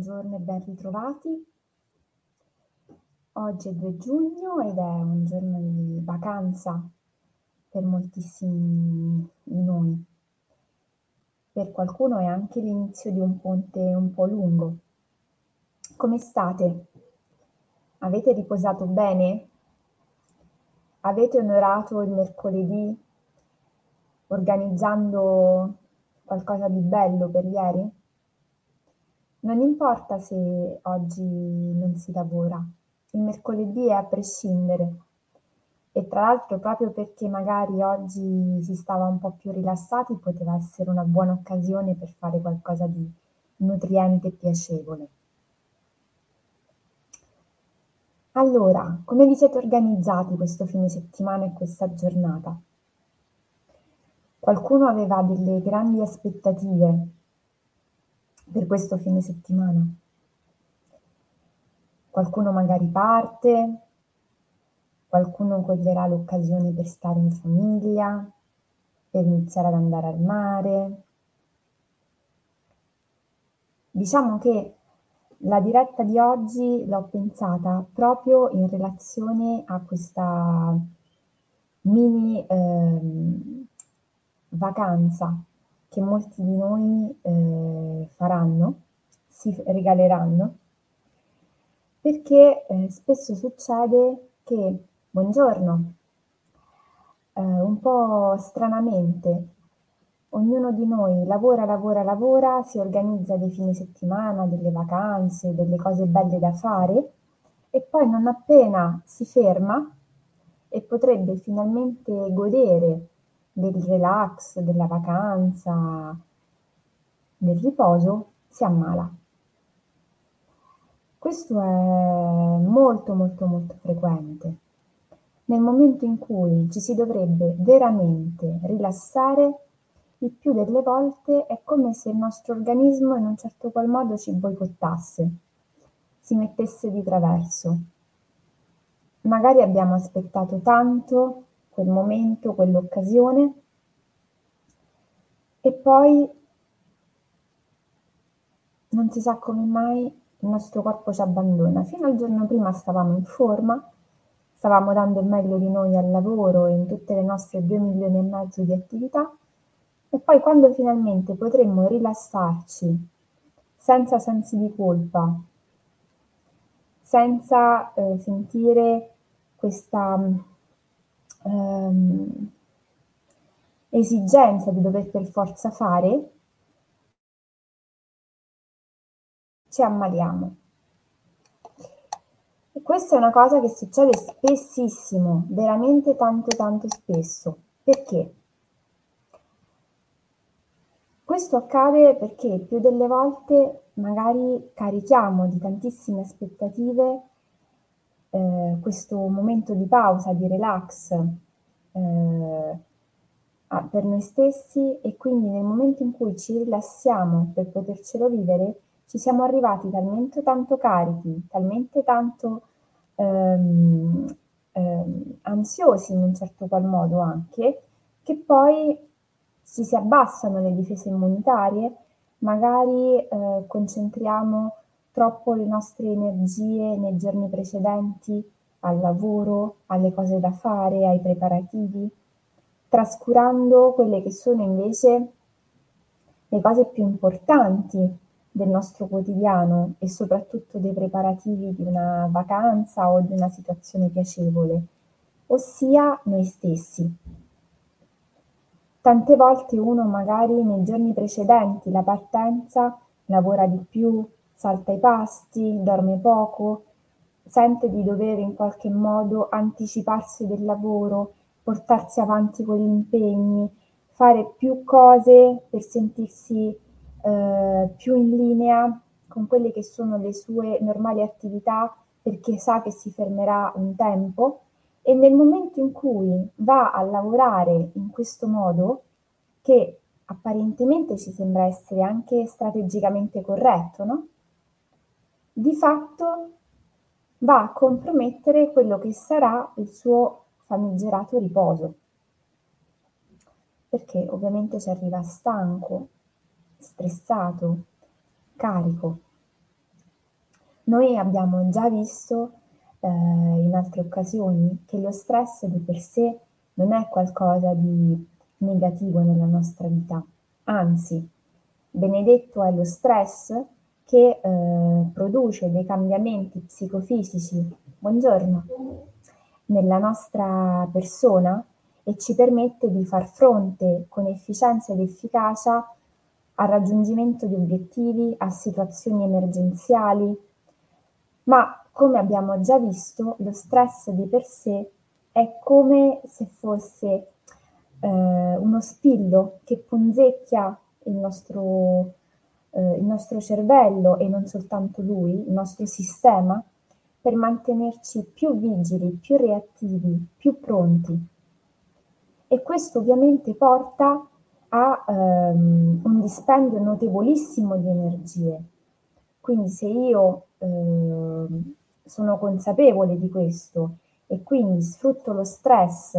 Buongiorno e ben ritrovati. Oggi è 2 giugno ed è un giorno di vacanza per moltissimi di noi. Per qualcuno è anche l'inizio di un ponte un po' lungo. Come state? Avete riposato bene? Avete onorato il mercoledì organizzando qualcosa di bello per ieri? Non importa se oggi non si lavora, il mercoledì è a prescindere. E tra l'altro proprio perché magari oggi si stava un po' più rilassati, poteva essere una buona occasione per fare qualcosa di nutriente e piacevole. Allora, come vi siete organizzati questo fine settimana e questa giornata? Qualcuno aveva delle grandi aspettative per questo fine settimana. Qualcuno magari parte, qualcuno coglierà l'occasione per stare in famiglia, per iniziare ad andare al mare. Diciamo che la diretta di oggi l'ho pensata proprio in relazione a questa mini eh, vacanza che molti di noi eh, faranno, si regaleranno, perché eh, spesso succede che, buongiorno, eh, un po' stranamente, ognuno di noi lavora, lavora, lavora, si organizza dei fine settimana, delle vacanze, delle cose belle da fare e poi non appena si ferma e potrebbe finalmente godere del relax, della vacanza, del riposo, si ammala. Questo è molto molto molto frequente. Nel momento in cui ci si dovrebbe veramente rilassare, il più delle volte è come se il nostro organismo in un certo qual modo ci boicottasse, si mettesse di traverso. Magari abbiamo aspettato tanto quel momento, quell'occasione e poi non si sa come mai il nostro corpo ci abbandona. Fino al giorno prima stavamo in forma, stavamo dando il meglio di noi al lavoro e in tutte le nostre 2 milioni e mezzo di attività e poi quando finalmente potremmo rilassarci senza sensi di colpa, senza eh, sentire questa ehm, esigenza di dover per forza fare, ci ammaliamo. E questa è una cosa che succede spessissimo, veramente tanto tanto spesso. Perché? Questo accade perché più delle volte magari carichiamo di tantissime aspettative eh, questo momento di pausa, di relax eh, per noi stessi e quindi nel momento in cui ci rilassiamo per potercelo vivere, ci siamo arrivati talmente tanto carichi, talmente tanto ehm, ehm, ansiosi in un certo qual modo anche, che poi ci si abbassano le difese immunitarie, magari eh, concentriamo troppo le nostre energie nei giorni precedenti al lavoro, alle cose da fare, ai preparativi, trascurando quelle che sono invece le cose più importanti del nostro quotidiano e soprattutto dei preparativi di una vacanza o di una situazione piacevole, ossia noi stessi. Tante volte uno magari nei giorni precedenti la partenza lavora di più, salta i pasti, dorme poco, sente di dover in qualche modo anticiparsi del lavoro, portarsi avanti con gli impegni, fare più cose per sentirsi eh, più in linea con quelle che sono le sue normali attività perché sa che si fermerà un tempo e nel momento in cui va a lavorare in questo modo, che apparentemente ci sembra essere anche strategicamente corretto, no? Di fatto va a compromettere quello che sarà il suo famigerato riposo, perché ovviamente ci arriva stanco, stressato, carico. Noi abbiamo già visto eh, in altre occasioni che lo stress di per sé non è qualcosa di negativo nella nostra vita, anzi, benedetto è lo stress che eh, produce dei cambiamenti psicofisici, buongiorno, nella nostra persona e ci permette di far fronte con efficienza ed efficacia al raggiungimento di obiettivi, a situazioni emergenziali, ma come abbiamo già visto, lo stress di per sé è come se fosse eh, uno spillo che punzecchia il nostro, eh, il nostro cervello e non soltanto lui, il nostro sistema, per mantenerci più vigili, più reattivi, più pronti. E questo ovviamente porta a ehm, un dispendio notevolissimo di energie. Quindi se io eh, sono consapevole di questo e quindi sfrutto lo stress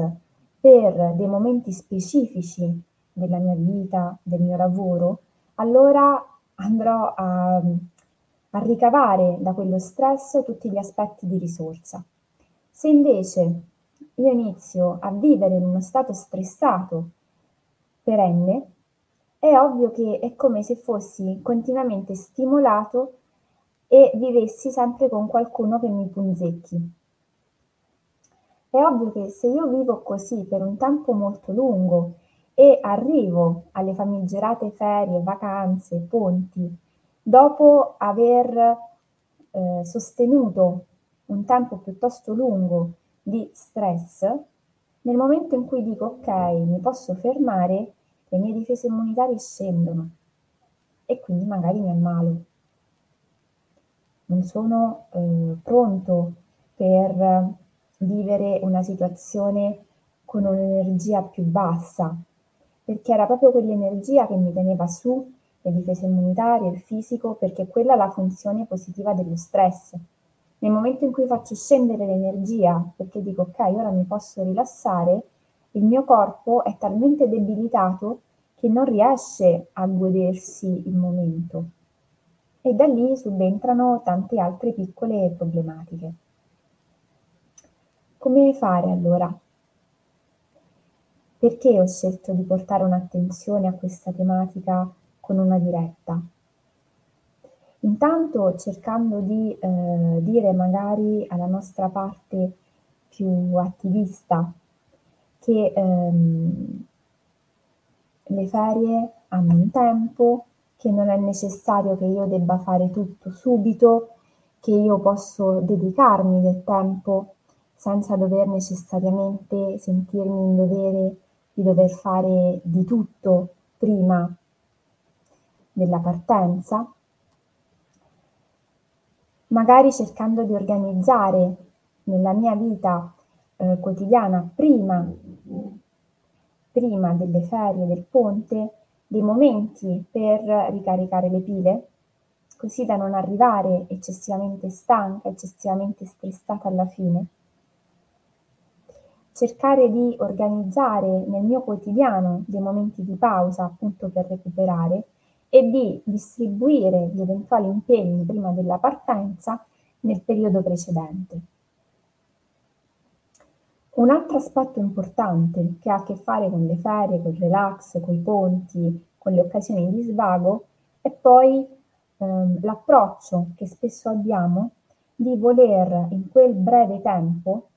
per dei momenti specifici della mia vita, del mio lavoro, allora andrò a, a ricavare da quello stress tutti gli aspetti di risorsa. Se invece io inizio a vivere in uno stato stressato perenne, è ovvio che è come se fossi continuamente stimolato e vivessi sempre con qualcuno che mi punzecchi. È ovvio che se io vivo così per un tempo molto lungo e arrivo alle famigerate ferie, vacanze, ponti, dopo aver eh, sostenuto un tempo piuttosto lungo di stress, nel momento in cui dico ok, mi posso fermare, le mie difese immunitarie scendono. E quindi magari mi ammalo. Non sono eh, pronto per vivere una situazione con un'energia più bassa, perché era proprio quell'energia che mi teneva su le difese immunitarie, il fisico, perché quella è la funzione positiva dello stress. Nel momento in cui faccio scendere l'energia, perché dico ok, ora mi posso rilassare, il mio corpo è talmente debilitato che non riesce a godersi il momento. E da lì subentrano tante altre piccole problematiche. Come fare allora? Perché ho scelto di portare un'attenzione a questa tematica con una diretta? Intanto cercando di eh, dire magari alla nostra parte più attivista che ehm, le ferie hanno un tempo, che non è necessario che io debba fare tutto subito, che io posso dedicarmi del tempo senza dover necessariamente sentirmi in dovere di dover fare di tutto prima della partenza magari cercando di organizzare nella mia vita eh, quotidiana prima, prima delle ferie, del ponte, dei momenti per ricaricare le pile, così da non arrivare eccessivamente stanca, eccessivamente stressata alla fine. Cercare di organizzare nel mio quotidiano dei momenti di pausa appunto per recuperare e di distribuire gli eventuali impegni prima della partenza nel periodo precedente. Un altro aspetto importante che ha a che fare con le ferie, con il relax, con i ponti, con le occasioni di svago è poi ehm, l'approccio che spesso abbiamo di voler in quel breve tempo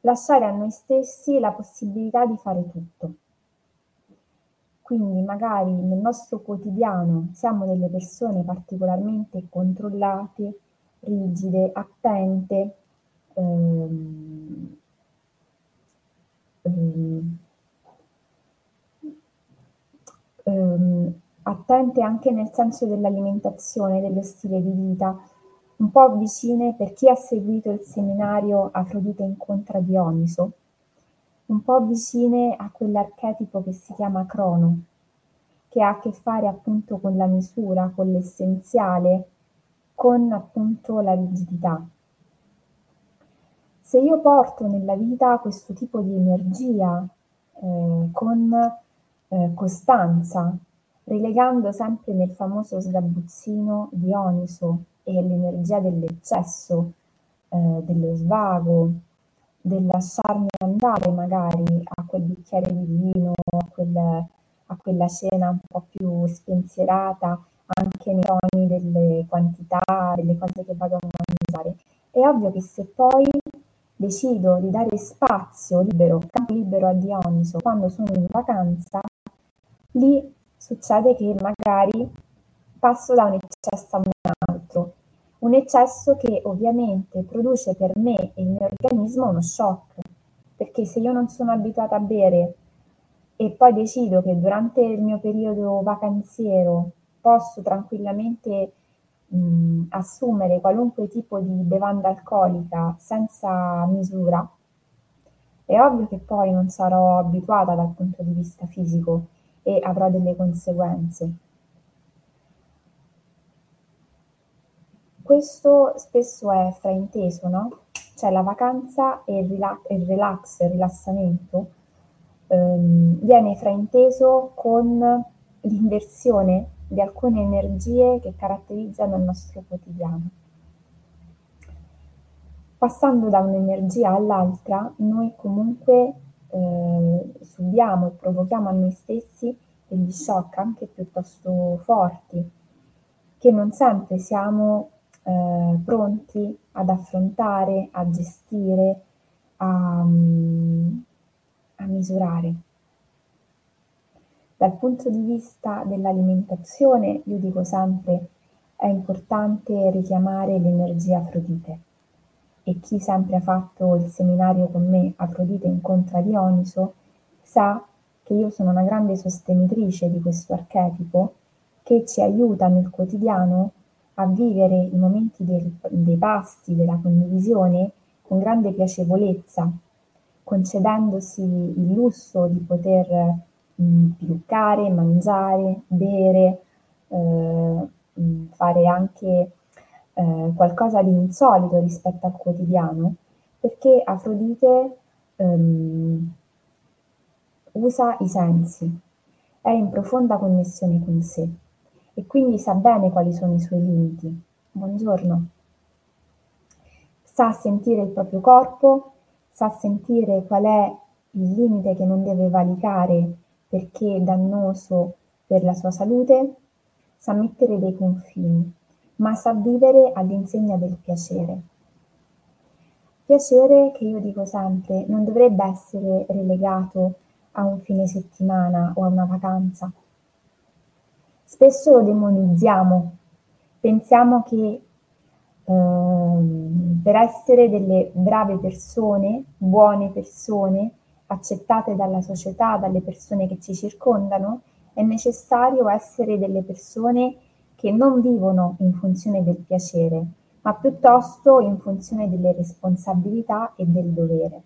lasciare a noi stessi la possibilità di fare tutto. Quindi magari nel nostro quotidiano siamo delle persone particolarmente controllate, rigide, attente, ehm, ehm, ehm, attente anche nel senso dell'alimentazione, dello stile di vita, un po' vicine per chi ha seguito il seminario Afrodite incontra Dioniso, un po' vicine a quell'archetipo che si chiama crono, che ha a che fare appunto con la misura, con l'essenziale, con appunto la rigidità. Se io porto nella vita questo tipo di energia eh, con eh, costanza, relegando sempre nel famoso sgabuzzino Dioniso e l'energia dell'eccesso, eh, dello svago, del lasciarmi andare magari a quel bicchiere di vino, a, quel, a quella cena un po' più spensierata, anche nei toni delle quantità, delle cose che vado a mangiare. È ovvio che se poi decido di dare spazio libero, campo libero a Dioniso quando sono in vacanza, lì succede che magari passo da un eccesso a un altro, un eccesso che ovviamente produce per me e il mio organismo uno shock, perché se io non sono abituata a bere e poi decido che durante il mio periodo vacanziero posso tranquillamente mh, assumere qualunque tipo di bevanda alcolica senza misura, è ovvio che poi non sarò abituata dal punto di vista fisico e avrò delle conseguenze. Questo spesso è frainteso, no? Cioè la vacanza e il, rila- il relax, il rilassamento ehm, viene frainteso con l'inversione di alcune energie che caratterizzano il nostro quotidiano. Passando da un'energia all'altra, noi comunque eh, subiamo e provochiamo a noi stessi degli shock anche piuttosto forti, che non sempre siamo eh, pronti ad affrontare, a gestire, a, a misurare. Dal punto di vista dell'alimentazione, io dico sempre, è importante richiamare l'energia Afrodite. E chi sempre ha fatto il seminario con me Afrodite incontra Dioniso sa che io sono una grande sostenitrice di questo archetipo che ci aiuta nel quotidiano a vivere i momenti del, dei pasti, della condivisione con grande piacevolezza, concedendosi il lusso di poter mh, piluccare, mangiare, bere, eh, mh, fare anche eh, qualcosa di insolito rispetto al quotidiano, perché Afrodite ehm, usa i sensi, è in profonda connessione con sé e quindi sa bene quali sono i suoi limiti. Buongiorno. Sa sentire il proprio corpo, sa sentire qual è il limite che non deve valicare perché è dannoso per la sua salute, sa mettere dei confini, ma sa vivere all'insegna del piacere. Piacere che io dico sempre non dovrebbe essere relegato a un fine settimana o a una vacanza, spesso lo demonizziamo, pensiamo che ehm, per essere delle brave persone, buone persone, accettate dalla società, dalle persone che ci circondano, è necessario essere delle persone che non vivono in funzione del piacere, ma piuttosto in funzione delle responsabilità e del dovere.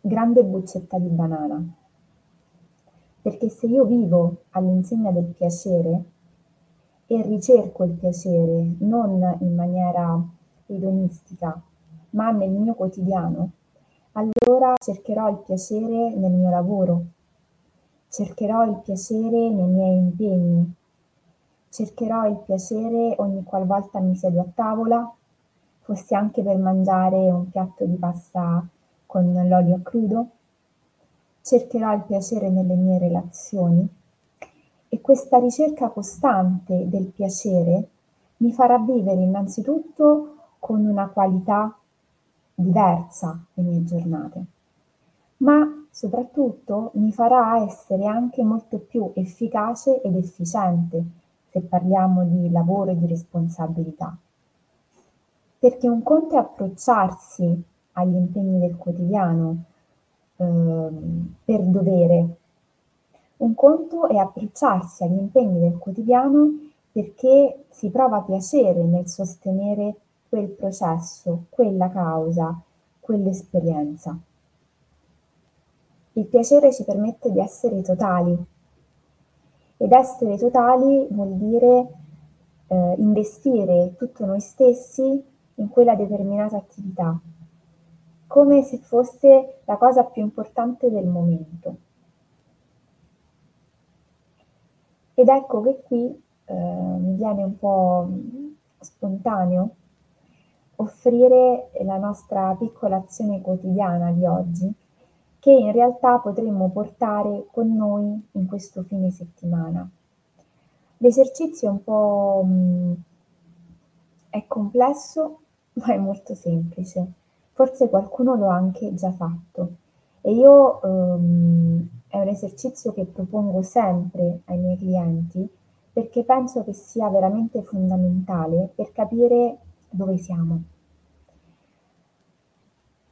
Grande buccetta di banana. Perché se io vivo all'insegna del piacere e ricerco il piacere non in maniera edonistica, ma nel mio quotidiano, allora cercherò il piacere nel mio lavoro, cercherò il piacere nei miei impegni, cercherò il piacere ogni qualvolta mi siedo a tavola, fosse anche per mangiare un piatto di pasta con l'olio crudo, cercherò il piacere nelle mie relazioni e questa ricerca costante del piacere mi farà vivere innanzitutto con una qualità diversa le mie giornate, ma soprattutto mi farà essere anche molto più efficace ed efficiente se parliamo di lavoro e di responsabilità. Perché un conto è approcciarsi agli impegni del quotidiano Ehm, per dovere. Un conto è approcciarsi agli impegni del quotidiano perché si prova piacere nel sostenere quel processo, quella causa, quell'esperienza. Il piacere ci permette di essere totali ed essere totali vuol dire eh, investire tutto noi stessi in quella determinata attività, come se fosse la cosa più importante del momento. Ed ecco che qui eh, mi viene un po' spontaneo offrire la nostra piccola azione quotidiana di oggi che in realtà potremmo portare con noi in questo fine settimana. L'esercizio è un po' mh, è complesso, ma è molto semplice. Forse qualcuno lo ha anche già fatto e io um, è un esercizio che propongo sempre ai miei clienti perché penso che sia veramente fondamentale per capire dove siamo.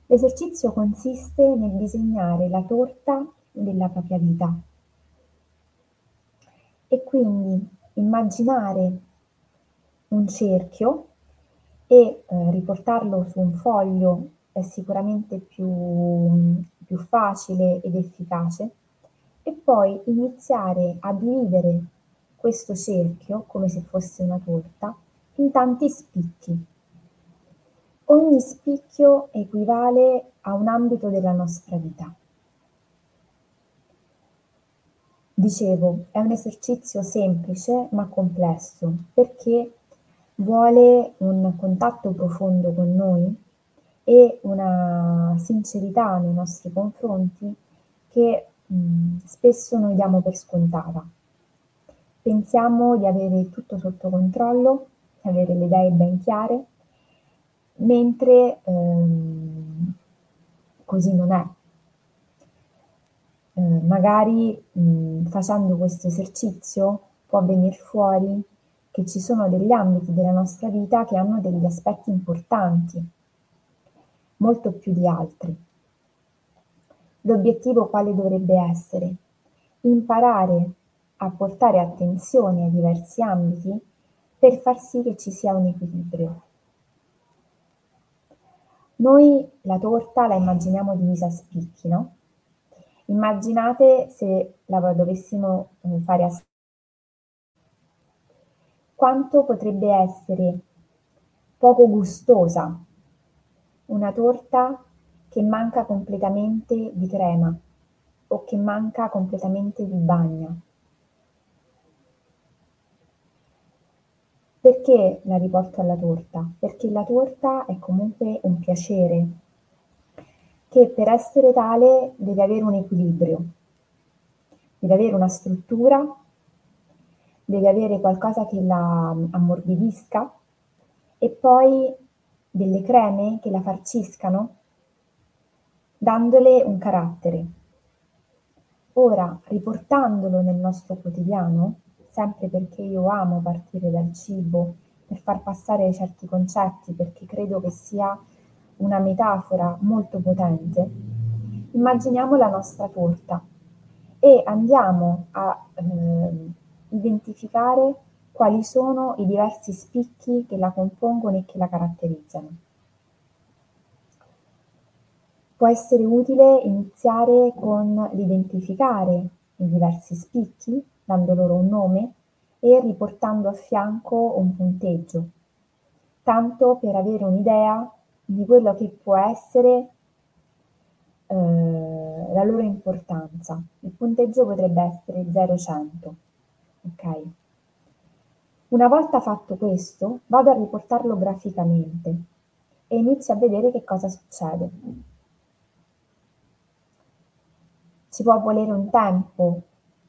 L'esercizio consiste nel disegnare la torta della propria vita e quindi immaginare un cerchio e eh, riportarlo su un foglio è sicuramente più, più facile ed efficace e poi iniziare a dividere questo cerchio come se fosse una torta in tanti spicchi. Ogni spicchio equivale a un ambito della nostra vita. Dicevo, è un esercizio semplice ma complesso perché vuole un contatto profondo con noi e una sincerità nei nostri confronti che mh, spesso noi diamo per scontata. Pensiamo di avere tutto sotto controllo, di avere le idee ben chiare, mentre ehm, così non è. Eh, magari mh, facendo questo esercizio può venire fuori che ci sono degli ambiti della nostra vita che hanno degli aspetti importanti, molto più di altri. L'obiettivo quale dovrebbe essere? Imparare a portare attenzione ai diversi ambiti per far sì che ci sia un equilibrio. Noi la torta la immaginiamo divisa a spicchi, no? Immaginate se la dovessimo eh, fare a quanto potrebbe essere poco gustosa una torta che manca completamente di crema o che manca completamente di bagna. Perché la riporto alla torta? Perché la torta è comunque un piacere che per essere tale deve avere un equilibrio, deve avere una struttura, deve avere qualcosa che la ammorbidisca e poi delle creme che la farciscano, dandole un carattere. Ora, riportandolo nel nostro quotidiano, sempre perché io amo partire dal cibo per far passare certi concetti, perché credo che sia una metafora molto potente, immaginiamo la nostra torta e andiamo a eh, identificare quali sono i diversi spicchi che la compongono e che la caratterizzano. Può essere utile iniziare con l'identificare i diversi spicchi dando loro un nome e riportando a fianco un punteggio, tanto per avere un'idea di quello che può essere eh, la loro importanza. Il punteggio potrebbe essere 0-100. Ok? Una volta fatto questo, vado a riportarlo graficamente e inizio a vedere che cosa succede. Ci può volere un tempo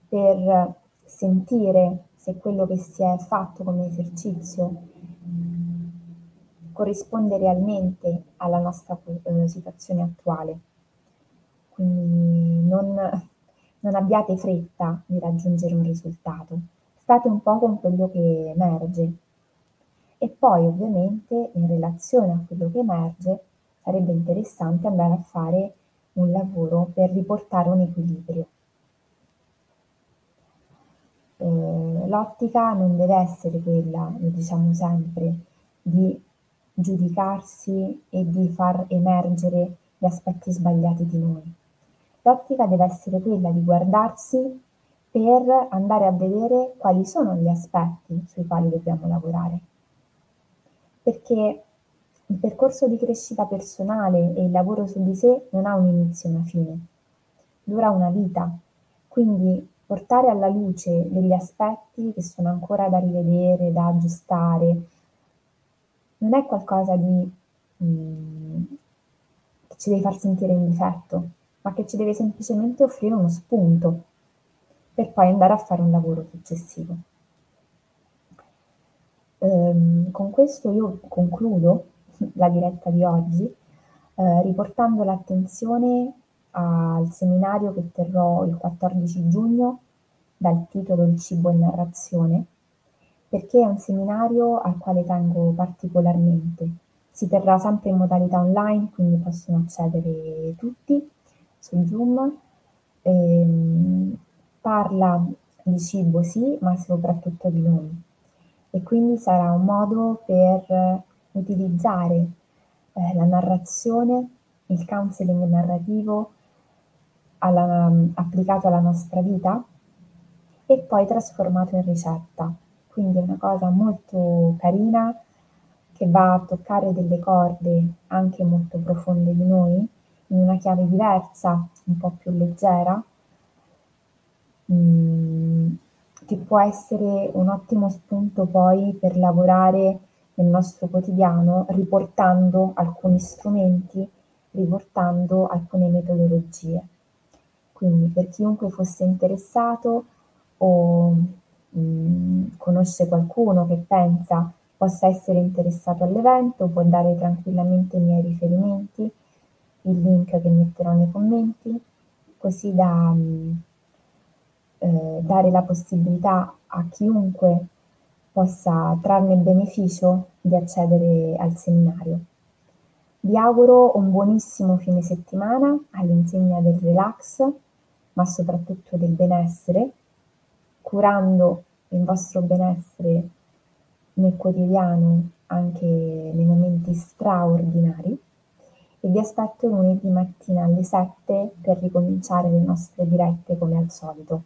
per sentire se quello che si è fatto come esercizio corrisponde realmente alla nostra eh, situazione attuale. Quindi non, non abbiate fretta di raggiungere un risultato, state un po' con quello che emerge. E poi ovviamente in relazione a quello che emerge sarebbe interessante andare a fare un lavoro per riportare un equilibrio. Eh, l'ottica non deve essere quella, lo diciamo sempre, di giudicarsi e di far emergere gli aspetti sbagliati di noi. L'ottica deve essere quella di guardarsi per andare a vedere quali sono gli aspetti sui quali dobbiamo lavorare. Perché il percorso di crescita personale e il lavoro su di sé non ha un inizio e una fine, dura una vita, quindi portare alla luce degli aspetti che sono ancora da rivedere, da aggiustare, non è qualcosa di, mhmm, che ci deve far sentire in difetto, ma che ci deve semplicemente offrire uno spunto per poi andare a fare un lavoro successivo. Ehm, con questo io concludo la diretta di oggi, eh, riportando l'attenzione al seminario che terrò il 14 giugno dal titolo Il cibo in narrazione, perché è un seminario al quale tengo particolarmente. Si terrà sempre in modalità online, quindi possono accedere tutti su Zoom. Ehm, parla di cibo sì, ma soprattutto di noi. E quindi sarà un modo per utilizzare eh, la narrazione, il counseling narrativo alla, applicato alla nostra vita e poi trasformato in ricetta. Quindi è una cosa molto carina che va a toccare delle corde anche molto profonde di noi, in una chiave diversa, un po' più leggera, mh, che può essere un ottimo spunto poi per lavorare nel nostro quotidiano riportando alcuni strumenti, riportando alcune metodologie. Quindi per chiunque fosse interessato o mh, conosce qualcuno che pensa possa essere interessato all'evento, può dare tranquillamente i miei riferimenti, il link che metterò nei commenti, così da mh, eh, dare la possibilità a chiunque possa trarne beneficio di accedere al seminario. Vi auguro un buonissimo fine settimana all'insegna del relax, ma soprattutto del benessere, curando il vostro benessere nel quotidiano, anche nei momenti straordinari. E vi aspetto lunedì mattina alle 7 per ricominciare le nostre dirette come al solito.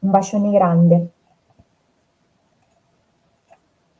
Un bacione grande.